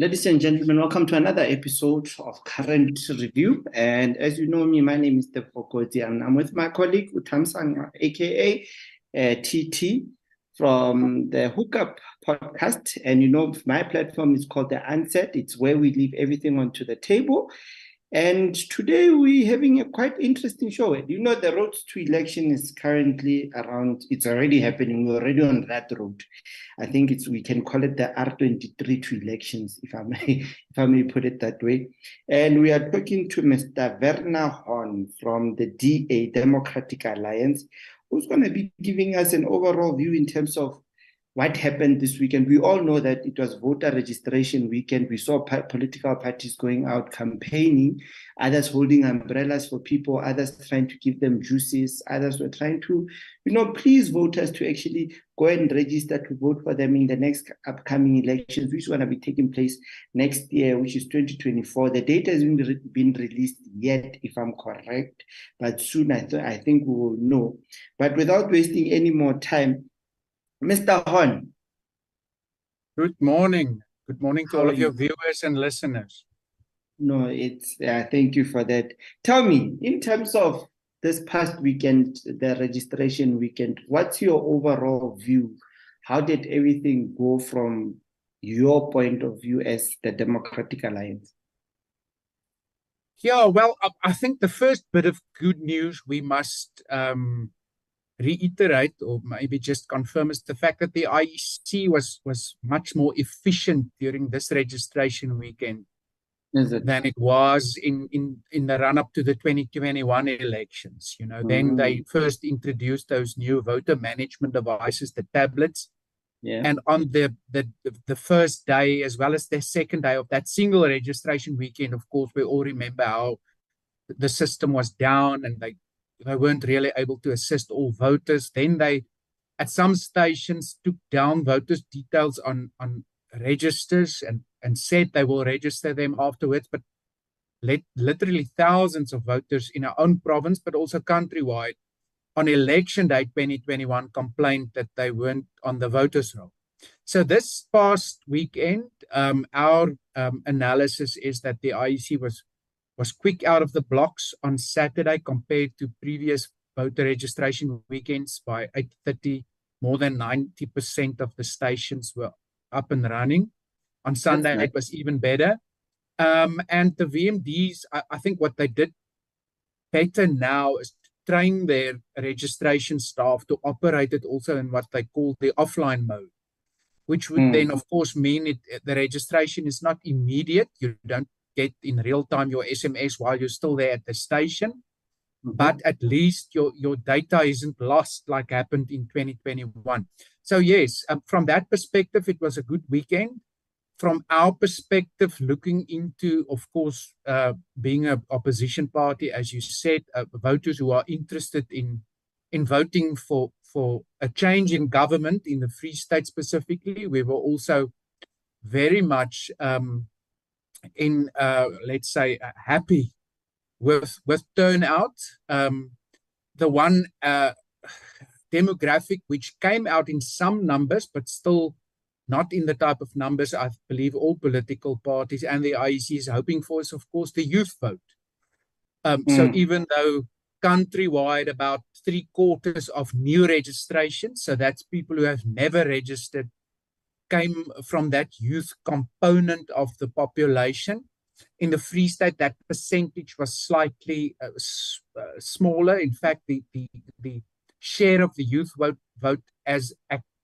Ladies and gentlemen, welcome to another episode of Current Review. And as you know me, my name is Steph Fokoti, and I'm with my colleague uThamsanqa, aka uh, TT, from the Hookup podcast. And you know, my platform is called The Unsaid. It's where we leave everything onto the table. And today we're having a quite interesting show. You know, the road to election is currently around, it's already happening. We're already on that road. I think it's we can call it the R23 to elections, if I may, if I may put it that way. And we are talking to Mr. Werner Horn from the DA Democratic Alliance, who's going to be giving us an overall view in terms of what happened this weekend. We all know that it was voter registration weekend. We saw political parties going out campaigning, others holding umbrellas for people, others trying to give them juices, others were trying to, you know, please voters to actually go and register to vote for them in the next upcoming elections, which are going to be taking place next year, which is 2024. The data hasn't been released yet, if I'm correct, but soon I, th- I think we will know. But without wasting any more time, Mr. Horn. Good morning. Good morning to How all of your viewers and listeners. No, it's uh, thank you for that. Tell me, in terms of this past weekend, the registration weekend, what's your overall view? How did everything go from your point of view as the Democratic Alliance? Yeah, well, I think the first bit of good news we must um, reiterate or maybe just confirm is the fact that the IEC was was much more efficient during this registration weekend it? than it was in in in the run up to the 2021 elections you know mm. then they mm. first introduced those new voter management devices the tablets yeah. and on the, the the first day as well as the second day of that single registration weekend of course we all remember how the system was down and they they weren't really able to assist all voters. Then they, at some stations, took down voters' details on on registers and and said they will register them afterwards. But let, literally thousands of voters in our own province, but also countrywide, on election day 2021, complained that they weren't on the voters' roll. So this past weekend, um, our um, analysis is that the IEC was was quick out of the blocks on Saturday compared to previous voter registration weekends by 8.30. More than 90% of the stations were up and running. On Sunday, nice. it was even better. Um, and the VMDs, I, I, think what they did better now is train their registration staff to operate it also in what they call the offline mode, which would mm. then, of course, mean it, the registration is not immediate. You don't get in real time your SMS while you're still there at the station. Mm-hmm. But at least your, your data isn't lost like happened in 2021. So, yes, um, from that perspective, it was a good weekend. From our perspective, looking into, of course, uh, being an opposition party, as you said, uh, voters who are interested in in voting for for a change in government in the Free State specifically, we were also very much um, in uh, let's say uh, happy with with turnout. Um, the one uh, demographic which came out in some numbers, but still not in the type of numbers I believe all political parties and the IEC is hoping for is of course the youth vote. Um, mm. So even though countrywide about three quarters of new registrations, so that's people who have never registered came from that youth component of the population. In the Free State, that percentage was slightly uh, s- uh, smaller. In fact, the, the, the share of the youth vote, vote as,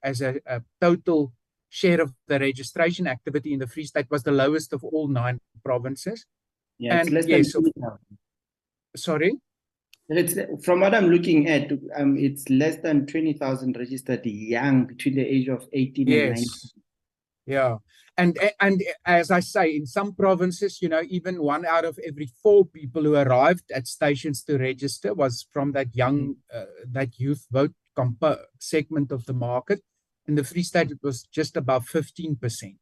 as a, a total share of the registration activity in the Free State was the lowest of all nine provinces. Yeah, and yes, of, sorry. It's, from what I'm looking at, um, it's less than 20,000 registered young between the age of 18 yes. and 19. Yeah. And, and as I say, in some provinces, you know, even one out of every four people who arrived at stations to register was from that young, uh, that youth vote comp- segment of the market. In the Free State, it was just about 15%.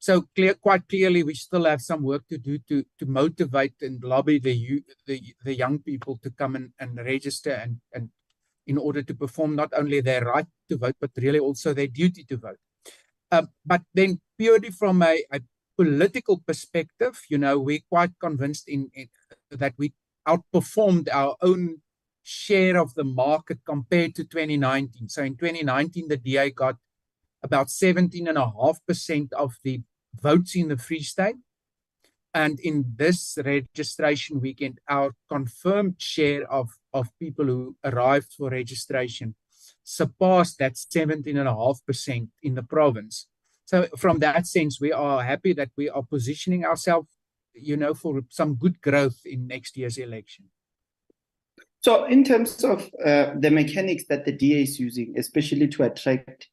So clear, quite clearly, we still have some work to do to to motivate and lobby the the, the young people to come and, and register and, and in order to perform not only their right to vote, but really also their duty to vote. Uh, but then purely from a, a, political perspective, you know, we're quite convinced in, in that we outperformed our own share of the market compared to 2019. So in 2019, the DA got about 17.5% of the votes in the Free State. And in this registration weekend, our confirmed share of, of people who arrived for registration surpassed that 17.5% in the province. So from that sense, we are happy that we are positioning ourselves, you know, for some good growth in next year's election. So in terms of uh, the mechanics that the DA is using, especially to attract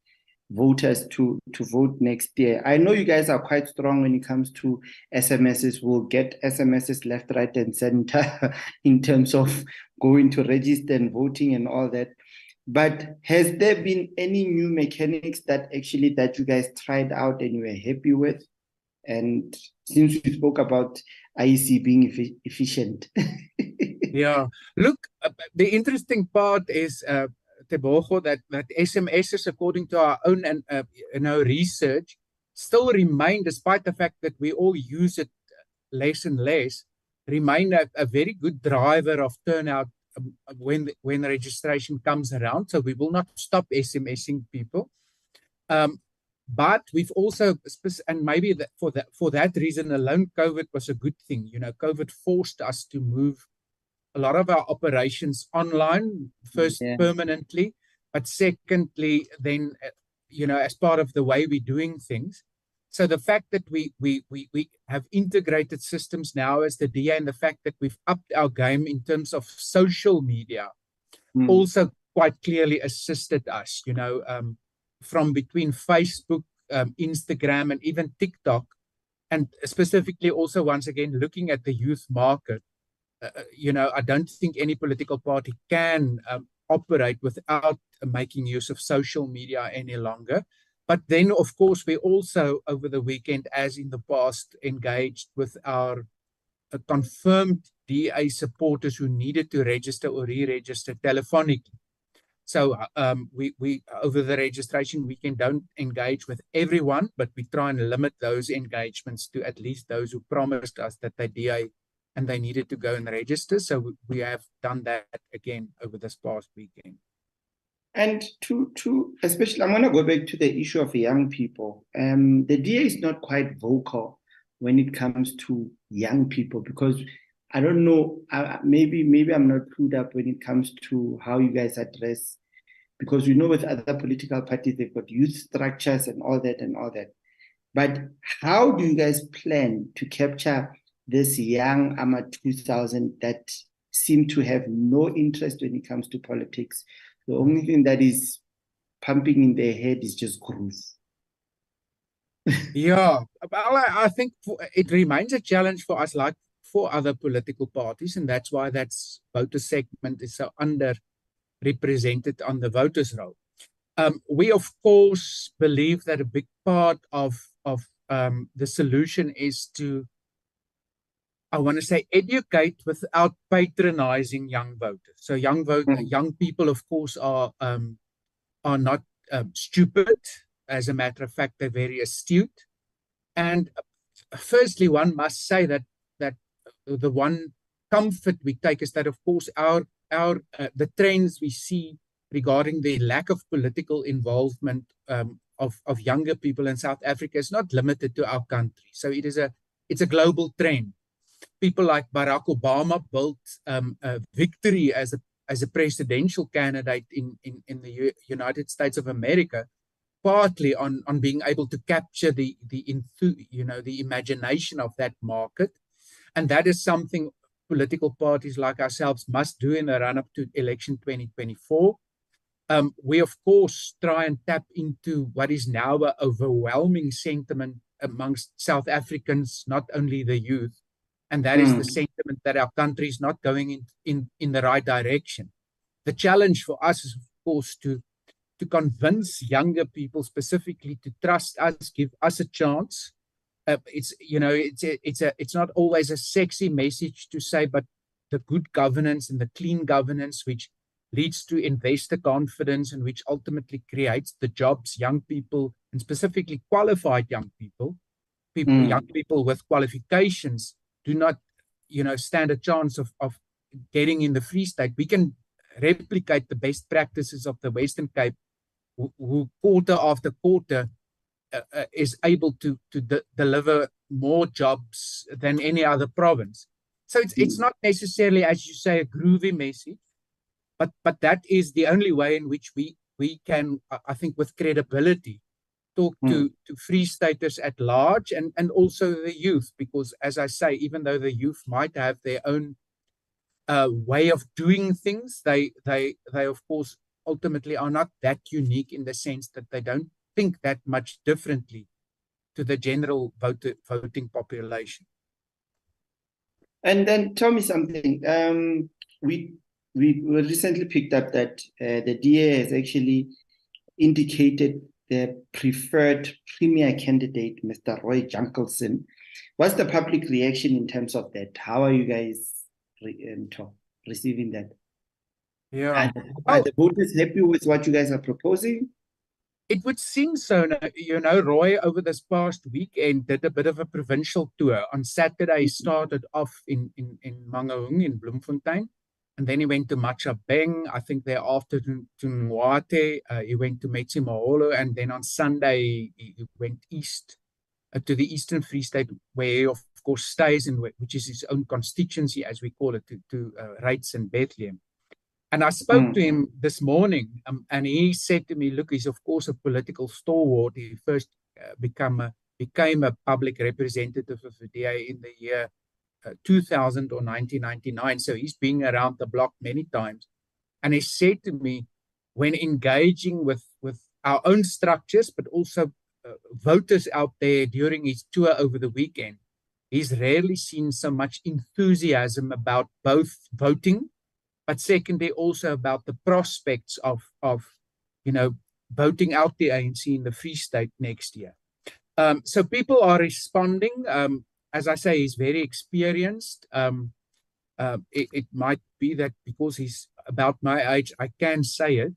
voters to to vote next year. I know you guys are quite strong when it comes to SMSs. We'll get SMSs left, right, and center in terms of going to register and voting and all that. But has there been any new mechanics that actually that you guys tried out and you were happy with? And since we spoke about IEC being efficient. yeah, look, uh, the interesting part is uh, That that SMSs, according to our own and uh, research, still remain, despite the fact that we all use it less and less, remain a, a very good driver of turnout um, when when registration comes around. So we will not stop SMSing people. Um, but we've also and maybe that for that for that reason alone, COVID was a good thing. You know, COVID forced us to move a lot of our operations online first yeah. permanently but secondly then uh, you know as part of the way we're doing things so the fact that we we we, we have integrated systems now as the DA and the fact that we've upped our game in terms of social media mm. also quite clearly assisted us you know um, from between facebook um, instagram and even tiktok and specifically also once again looking at the youth market uh, uh, you know, I don't think any political party can um, operate without making use of social media any longer. But then, of course, we also, over the weekend, as in the past, engaged with our uh, confirmed DA supporters who needed to register or re-register telephonically. So uh, um, we, we over the registration weekend don't engage with everyone, but we try and limit those engagements to at least those who promised us that they DA and they needed to go and register. So we have done that again over this past weekend. And to to especially, I'm going to go back to the issue of young people. Um, the DA is not quite vocal when it comes to young people because I don't know. Maybe maybe I'm not clued up when it comes to how you guys address because you know with other political parties they've got youth structures and all that and all that. But how do you guys plan to capture this young AMA 2000 that seem to have no interest when it comes to politics. The only thing that is pumping in their head is just groove. yeah, well, I think it remains a challenge for us, like for other political parties, and that's why that's voter segment is so underrepresented on the voters' roll. Um, we, of course, believe that a big part of of um, the solution is to I want to say educate without patronizing young voters. So young vote, mm. young people, of course, are um, are not um, stupid. As a matter of fact, they're very astute. And uh, firstly, one must say that that the one comfort we take is that, of course, our our uh, the trends we see regarding the lack of political involvement um, of of younger people in South Africa is not limited to our country. So it is a it's a global trend people like Barack Obama built um, a victory as a as a presidential candidate in in, in the U- United States of America, partly on on being able to capture the the you know the imagination of that market, and that is something political parties like ourselves must do in the run up to election 2024. Um, we of course try and tap into what is now an overwhelming sentiment amongst South Africans, not only the youth, and that mm. is the hmm. sentiment that our country is not going in, in, in the right direction. The challenge for us is, of course, to, to convince younger people specifically to trust us, give us a chance. Uh, it's you know it's a, it's a it's not always a sexy message to say, but the good governance and the clean governance which leads to investor confidence and which ultimately creates the jobs young people and specifically qualified young people people, mm. young people with qualifications do not, you know, stand a chance of, of getting in the Free State. We can replicate the best practices of the Western Cape, who, who quarter after quarter uh, uh, is able to to de deliver more jobs than any other province. So it's it's not necessarily, as you say, a groovy message, but but that is the only way in which we we can, I think, with credibility, talk mm. to to free staters at large and and also the youth, because as I say, even though the youth might have their own uh, way of doing things, they they they of course ultimately are not that unique in the sense that they don't think that much differently to the general voter, voting population. And then tell me something. Um, we we recently picked up that uh, the DA has actually indicated their preferred premier candidate, Mr. Roy Jankielsohn. What's the public reaction in terms of that? How are you guys re- um, receiving that? Yeah. Are, are oh. the voters happy with what you guys are proposing? It would seem so. You know, Roy over this past weekend did a bit of a provincial tour. On Saturday, he mm-hmm. started off in, in, in Mangaung in Bloemfontein. And then he went to Matjhabeng. I think thereafter to, to. Uh, he went to Metsimaholo. And then on Sunday, he, he went east uh, to the Eastern Free State, where he, of course, stays in, which is his own constituency, as we call it, to, to uh, Reitz and Bethlehem. And I spoke mm. to him this morning, um, and he said to me, "Look, he's of course a political stalwart. He first uh, become a, became a public representative of the DA in the year 2000 or 1999. So he's been around the block many times. And he said to me, when engaging with with our own structures, but also uh, voters out there during his tour over the weekend, he's rarely seen so much enthusiasm about both voting." but secondly also about the prospects of of you know voting out the ANC in the Free State next year. Um, so people are responding. Um, as I say, he's very experienced. Um, uh, it, it, might be that because he's about my age, I can say it.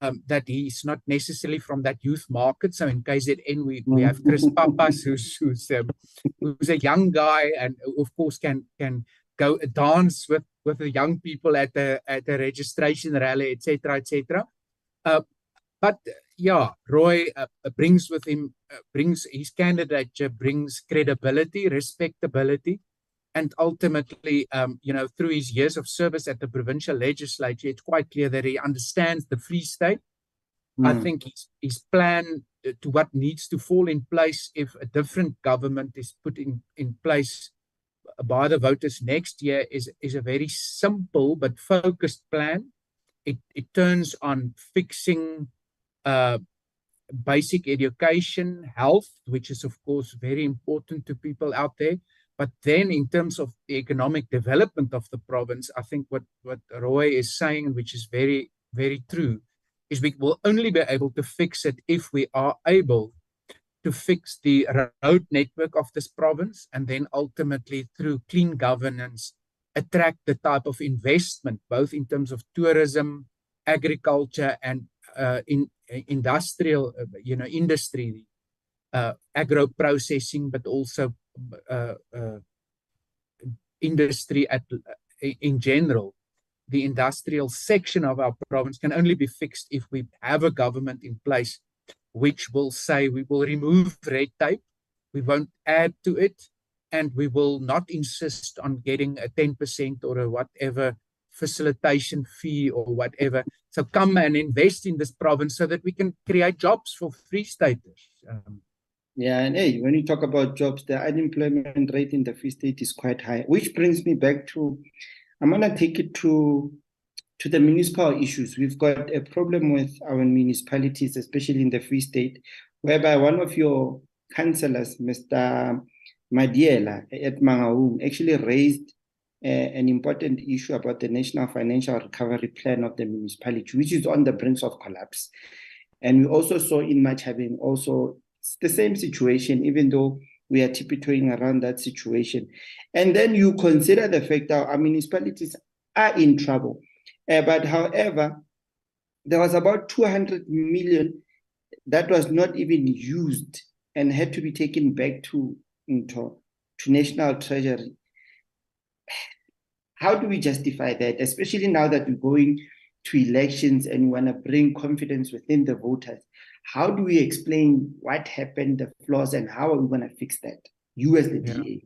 Um, that he's not necessarily from that youth market. So in KZN, we, we have Chris Pappas, who's who's, um, who's a young guy, and of course can can go dance with with the young people at the at the registration rally, etc., etc. Uh, but yeah, Roy uh, brings with him uh, brings his candidature brings credibility, respectability, and ultimately, um, you know, through his years of service at the provincial legislature, it's quite clear that he understands the Free State. Mm. I hmm. think his his plan uh, to what needs to fall in place if a different government is put in in place by the voters next year is, is a very simple but focused plan. It, it turns on fixing uh, basic education, health, which is, of course, very important to people out there. But then, in terms of the economic development of the province, I think what, what Roy is saying, which is very, very true, is we will only be able to fix it if we are able to fix the road network of this province and then ultimately through clean governance attract the type of investment both in terms of tourism agriculture and in uh, industrial uh, you know industry uh, agro processing but also uh, uh, industry at in general. The industrial section of our province can only be fixed if we have a government in place which will say we will remove red tape, we won't add to it, and we will not insist on getting a 10% or a whatever facilitation fee or whatever. So come and invest in this province so that we can create jobs for free staters. Um, yeah, and hey, when you talk about jobs, the unemployment rate in the Free State is quite high, which brings me back to I'm gonna take it to to the municipal issues, we've got a problem with our municipalities, especially in the Free State, whereby one of your councillors, Mr. Madiela at Mangaung, actually raised an important issue about the National Financial Recovery Plan of the municipality, which is on the brink of collapse. And we also saw in Matjhabeng also the same situation, even though we are tiptoeing around that situation. And then you consider the fact that our municipalities are in trouble uh, but however, there was about 200 million that was not even used and had to be taken back to, to, to National Treasury. How do we justify that, especially now that we're going to elections and we want to bring confidence within the voters? How do we explain what happened, the flaws, and how are we going to fix that? You as the yeah. DA.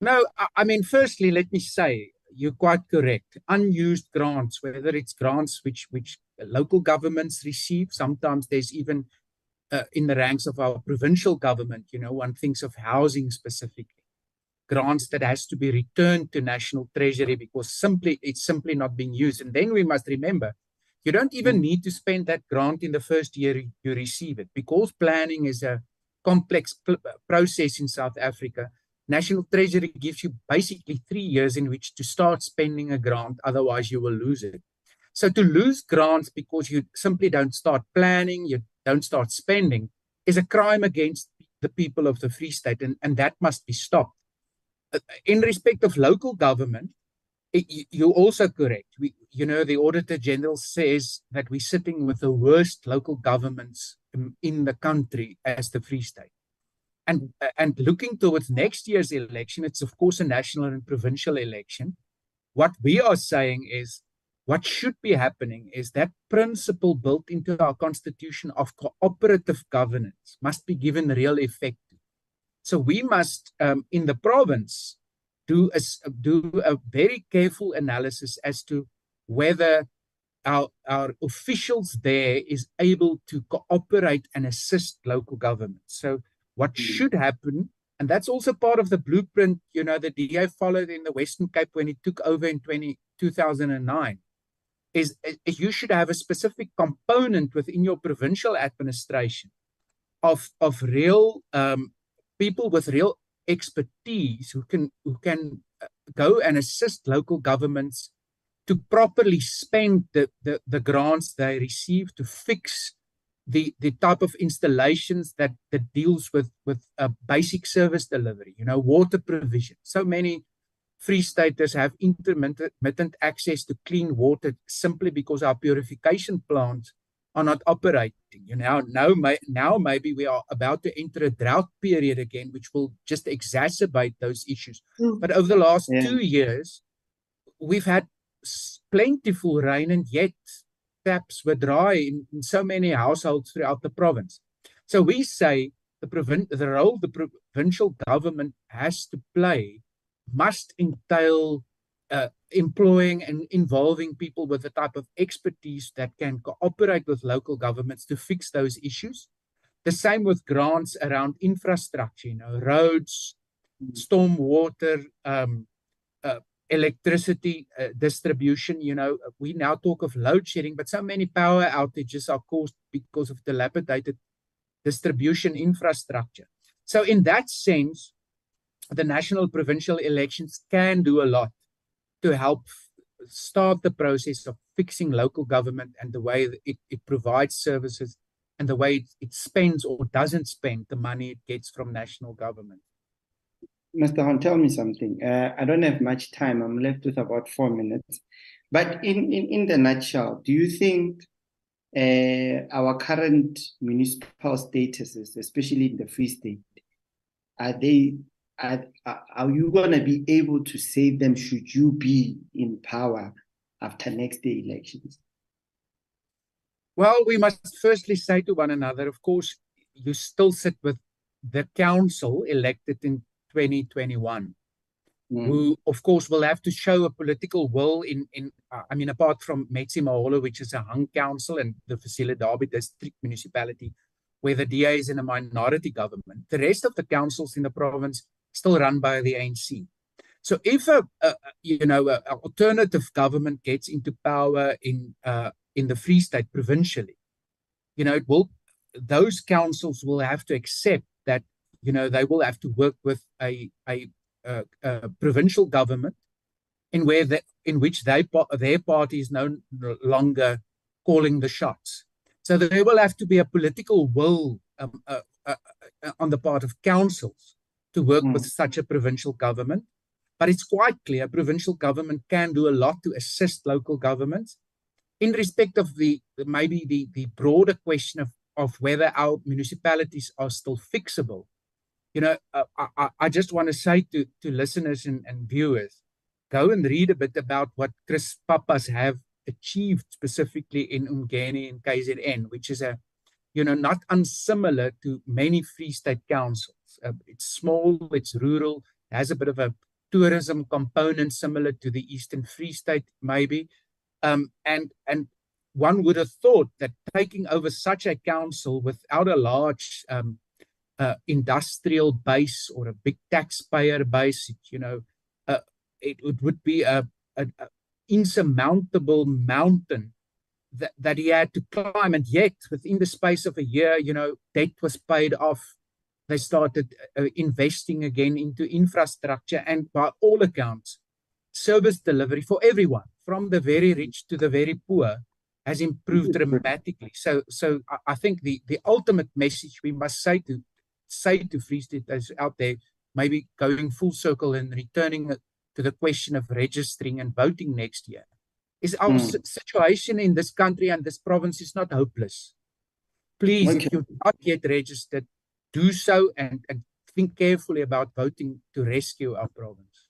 No, I mean, firstly, let me say you're quite correct. Unused grants, whether it's grants which which local governments receive, sometimes there's even uh, in the ranks of our provincial government. You know, one thinks of housing specifically, grants that has to be returned to national treasury because simply it's simply not being used. And then we must remember, you don't even mm. need to spend that grant in the first year you receive it because planning is a complex uh, process in South Africa National Treasury gives you basically three years in which to start spending a grant, otherwise, you will lose it. So, to lose grants because you simply don't start planning, you don't start spending, is a crime against the people of the Free State, and, and that must be stopped. In respect of local government, it, you're also correct. We, you know, the Auditor General says that we're sitting with the worst local governments in the country as the Free State. And, and looking towards next year's election, it's of course a national and provincial election. What we are saying is what should be happening is that principle built into our constitution of cooperative governance must be given real effect. So we must, um, in the province, do a, do a very careful analysis as to whether our, our officials there is able to cooperate and assist local government. So what mm. should happen and that's also part of the blueprint you know the DA followed in the Western Cape when it took over in 20, 2009 is, is you should have a specific component within your provincial administration of of real um, people with real expertise who can who can uh, go and assist local governments to properly spend the, the, the grants they receive to fix the the type of installations that that deals with with a basic service delivery you know water provision. So many free staters have intermittent access to clean water simply because our purification plants are not operating you know now now maybe we are about to enter a drought period again which will just exacerbate those issues mm. but over the last yeah. 2 years we've had plentiful rain and yet taps were dry in, in so many households throughout the province. So we say the, provin- the role the provincial government has to play must entail uh, employing and involving people with the type of expertise that can cooperate with local governments to fix those issues. The same with grants around infrastructure, you know, roads, mm. storm water, um, uh, electricity uh, distribution you know we now talk of load shedding but so many power outages are caused because of dilapidated distribution infrastructure so in that sense the national provincial elections can do a lot to help start the process of fixing local government and the way it, it provides services and the way it, it spends or doesn't spend the money it gets from national government Mr. Horn, tell me something. Uh, I don't have much time. I'm left with about four minutes. But in, in, in the nutshell, do you think uh, our current municipal statuses, especially in the Free State, are they are, are you going to be able to save them should you be in power after next day elections? Well, we must firstly say to one another, of course, you still sit with the council elected in 2021 mm. who of course will have to show a political will in in uh, i mean apart from Metsimaholo which is a hung council and the Fezile Dabi district municipality where the DA is in a minority government the rest of the councils in the province still run by the ANC so if a, a you know a, alternative government gets into power in uh, in the Free State provincially you know it will those councils will have to accept that you know, they will have to work with a, a, a, a provincial government in where the, in which they their party is no longer calling the shots. So there will have to be a political will um, uh, uh, uh, on the part of councils to work mm. with such a provincial government. But it's quite clear provincial government can do a lot to assist local governments in respect of the maybe the, the broader question of of whether our municipalities are still fixable. You know, uh, I, I just want to say to, to listeners and, and viewers, go and read a bit about what Chris Pappas have achieved specifically in Umgeni and KZN, which is a, you know, not unsimilar to many Free State councils. Uh, it's small, it's rural, has a bit of a tourism component similar to the Eastern Free State, maybe. Um, and and one would have thought that taking over such a council without a large um, uh, industrial base or a big taxpayer base, you know, uh, it, it, would be a, a, a, insurmountable mountain that, that he had to climb. And yet, within the space of a year, you know, debt was paid off. They started uh, investing again into infrastructure, and by all accounts, service delivery for everyone, from the very rich to the very poor, has improved dramatically. So, so I think the the ultimate message we must say to say to Free State is out there, maybe going full circle and returning to the question of registering and voting next year, is our mm. situation in this country and this province is not hopeless. Please, okay. if you've not yet registered, do so and, and think carefully about voting to rescue our province.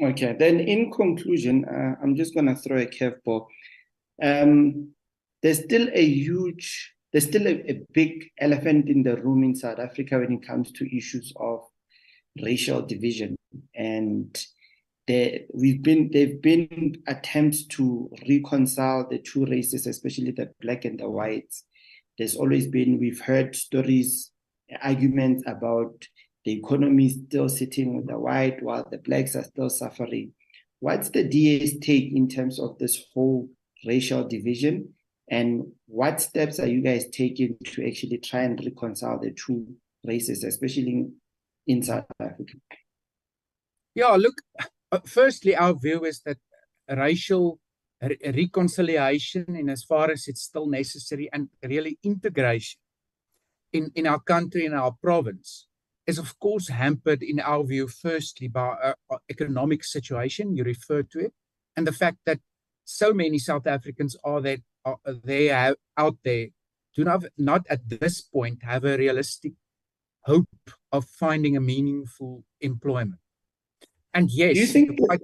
Okay, then in conclusion, uh, I'm just going to throw a curveball um, there's still a huge, there's still a, a big elephant in the room in South Africa when it comes to issues of racial division. And there, we've been, there've been attempts to reconcile the two races, especially the black and the whites. There's always been, we've heard stories, arguments about the economy still sitting with the white while the blacks are still suffering. What's the DA's take in terms of this whole racial division? And what steps are you guys taking to actually try and reconcile the two races, especially in South Africa? Yeah, look, uh, firstly, our view is that racial re reconciliation, in as far as it's still necessary, and really integration in, in our country, in our province, is of course hampered, in our view, firstly, by our, our economic situation, you referred to it, and the fact that so many South Africans are that are they are out there do not not at this point have a realistic hope of finding a meaningful employment. And yes, do you think you're quite,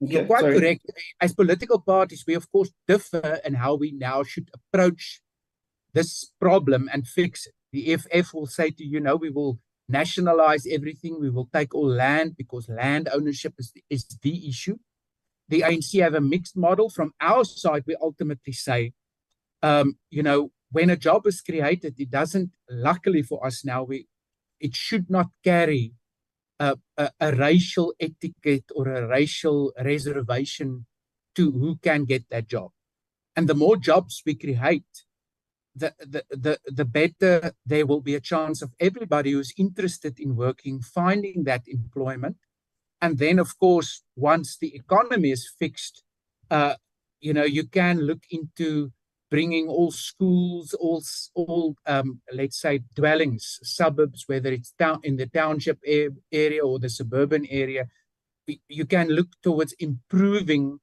you're quite correct. As political parties, we of course differ in how we now should approach this problem and fix it. The EFF will say to you, know, we will nationalize everything. We will take all land because land ownership is, is the issue the ANC have a mixed model. From our side, we ultimately say, um, you know, when a job is created, it doesn't, luckily for us now, we it should not carry a, a, a racial etiquette or a racial reservation to who can get that job. And the more jobs we create, the, the, the, the better there will be a chance of everybody who's interested in working finding that employment and then, of course, once the economy is fixed, uh, you know, you can look into bringing all schools, all, all um, let's say, dwellings, suburbs, whether it's down in the township area or the suburban area, you can look towards improving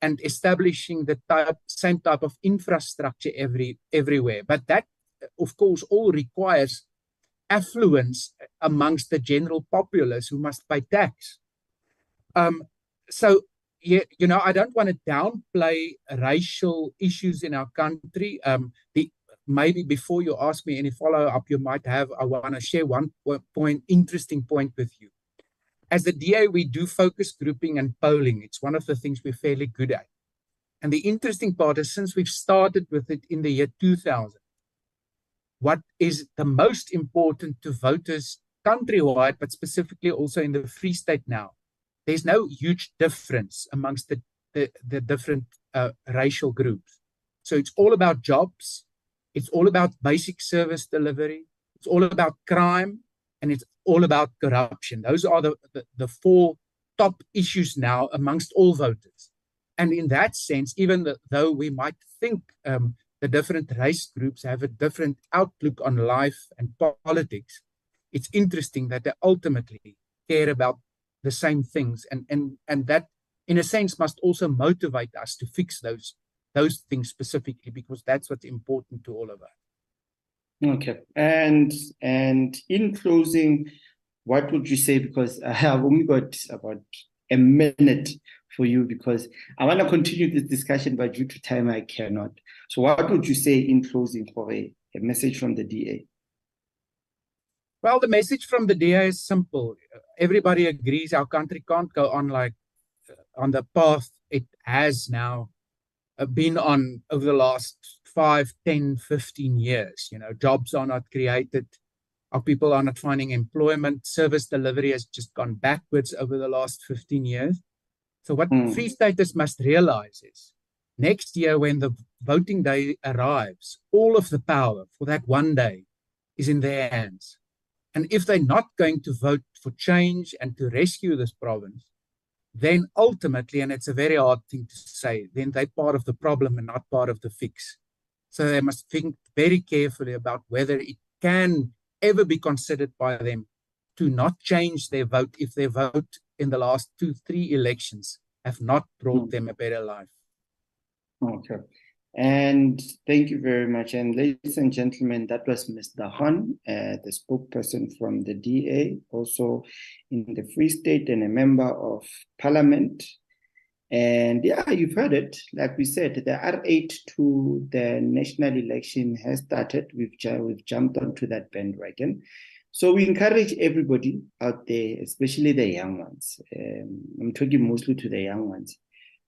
and establishing the type, same type of infrastructure every everywhere. But that, of course, all requires affluence amongst the general populace who must pay tax. Um, so, yeah, you know, I don't want to downplay racial issues in our country. Um, the maybe before you ask me any follow up, you might have. I want to share one point, interesting point with you. As the DA, we do focus grouping and polling. It's one of the things we're fairly good at. And the interesting part is since we've started with it in the year 2000, what is the most important to voters countrywide, but specifically also in the Free State now, there's no huge difference amongst the, the, the different uh, racial groups. So it's all about jobs, it's all about basic service delivery, it's all about crime, and it's all about corruption. Those are the, the, the four top issues now amongst all voters. And in that sense, even though we might think um, the different race groups have a different outlook on life and politics, it's interesting that they ultimately care about the same things and and and that in a sense must also motivate us to fix those those things specifically because that's what's important to all of us Okay. And and in closing, what would you say? Because I have only got about a minute for you because I want to continue this discussion, but due to time, I cannot. So, what would you say in closing for a, a message from the DA? Well, the message from the DA is simple. Everybody agrees our country can't go on like uh, on the path it has now uh, been on over the last 5, 10, 15 years. You know, jobs are not created. Our people are not finding employment. Service delivery has just gone backwards over the last 15 years. So, what mm. Free Staters must realize is next year, when the voting day arrives, all of the power for that one day is in their hands. And if they're not going to vote for change and to rescue this province, then ultimately, and it's a very hard thing to say, then they're part of the problem and not part of the fix. So they must think very carefully about whether it can ever be considered by them to not change their vote if their vote in the last two, three elections have not brought hmm. them a better life. Okay. And thank you very much. And ladies and gentlemen, that was Mr. Horn, uh, the spokesperson from the DA, also in the Free State and a member of parliament. And yeah, you've heard it. Like we said, the R8 to the national election has started. We've, we've jumped onto that bandwagon. So we encourage everybody out there, especially the young ones. Um, I'm talking mostly to the young ones,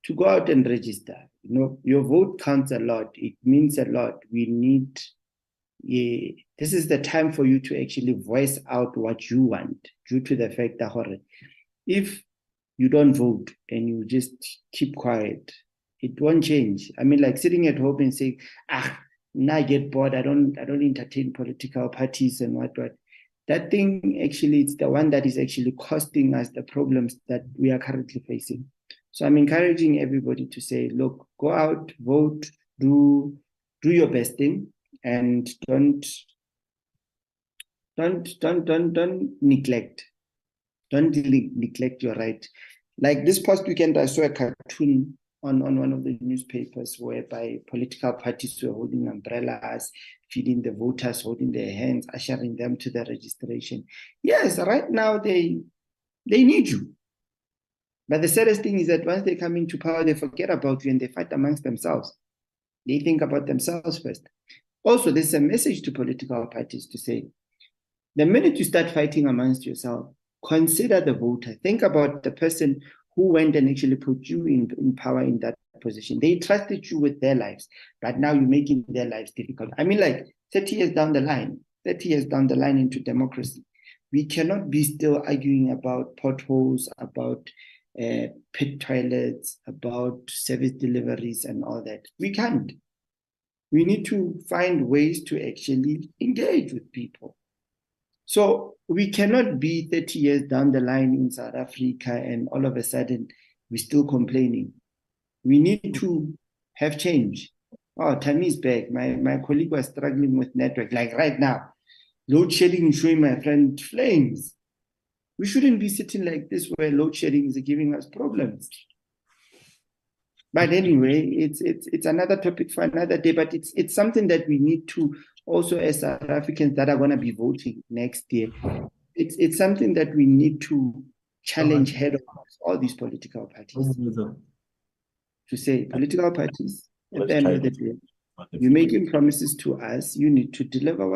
to go out and register. You know, your vote counts a lot. It means a lot. We need. Yeah, this is the time for you to actually voice out what you want, due to the fact that if you don't vote and you just keep quiet, it won't change. I mean, like sitting at home and saying, "Ah, now I get bored. I don't, I don't entertain political parties and what what." that thing actually it's the one that is actually costing us the problems that we are currently facing so i'm encouraging everybody to say look go out vote do do your best thing and don't don't don't don't don't neglect don't neglect your right like this past weekend i saw a cartoon on, on one of the newspapers whereby political parties were holding umbrellas, feeding the voters, holding their hands, ushering them to the registration. Yes, right now they they need you. But the saddest thing is that once they come into power, they forget about you and they fight amongst themselves. They think about themselves first. Also, there's a message to political parties to say the minute you start fighting amongst yourself, consider the voter. Think about the person who went and actually put you in, in power in that position. They trusted you with their lives, but now you're making their lives difficult. I mean, like 30 years down the line, 30 years down the line into democracy, we cannot be still arguing about potholes, about uh, pit toilets, about service deliveries, and all that. We can't. We need to find ways to actually engage with people. So we cannot be 30 years down the line in South Africa and all of a sudden we're still complaining. We need to have change. Oh, time is back. My my colleague was struggling with network. Like right now, load shedding is showing my friend flames. We shouldn't be sitting like this where load shedding is giving us problems. But anyway, it's it's it's another topic for another day. But it's it's something that we need to also as South Africans that are going to be voting next year, it's it's something that we need to challenge head on all these political parties. To say political parties, at the end of the day, you're making promises to us, you need to deliver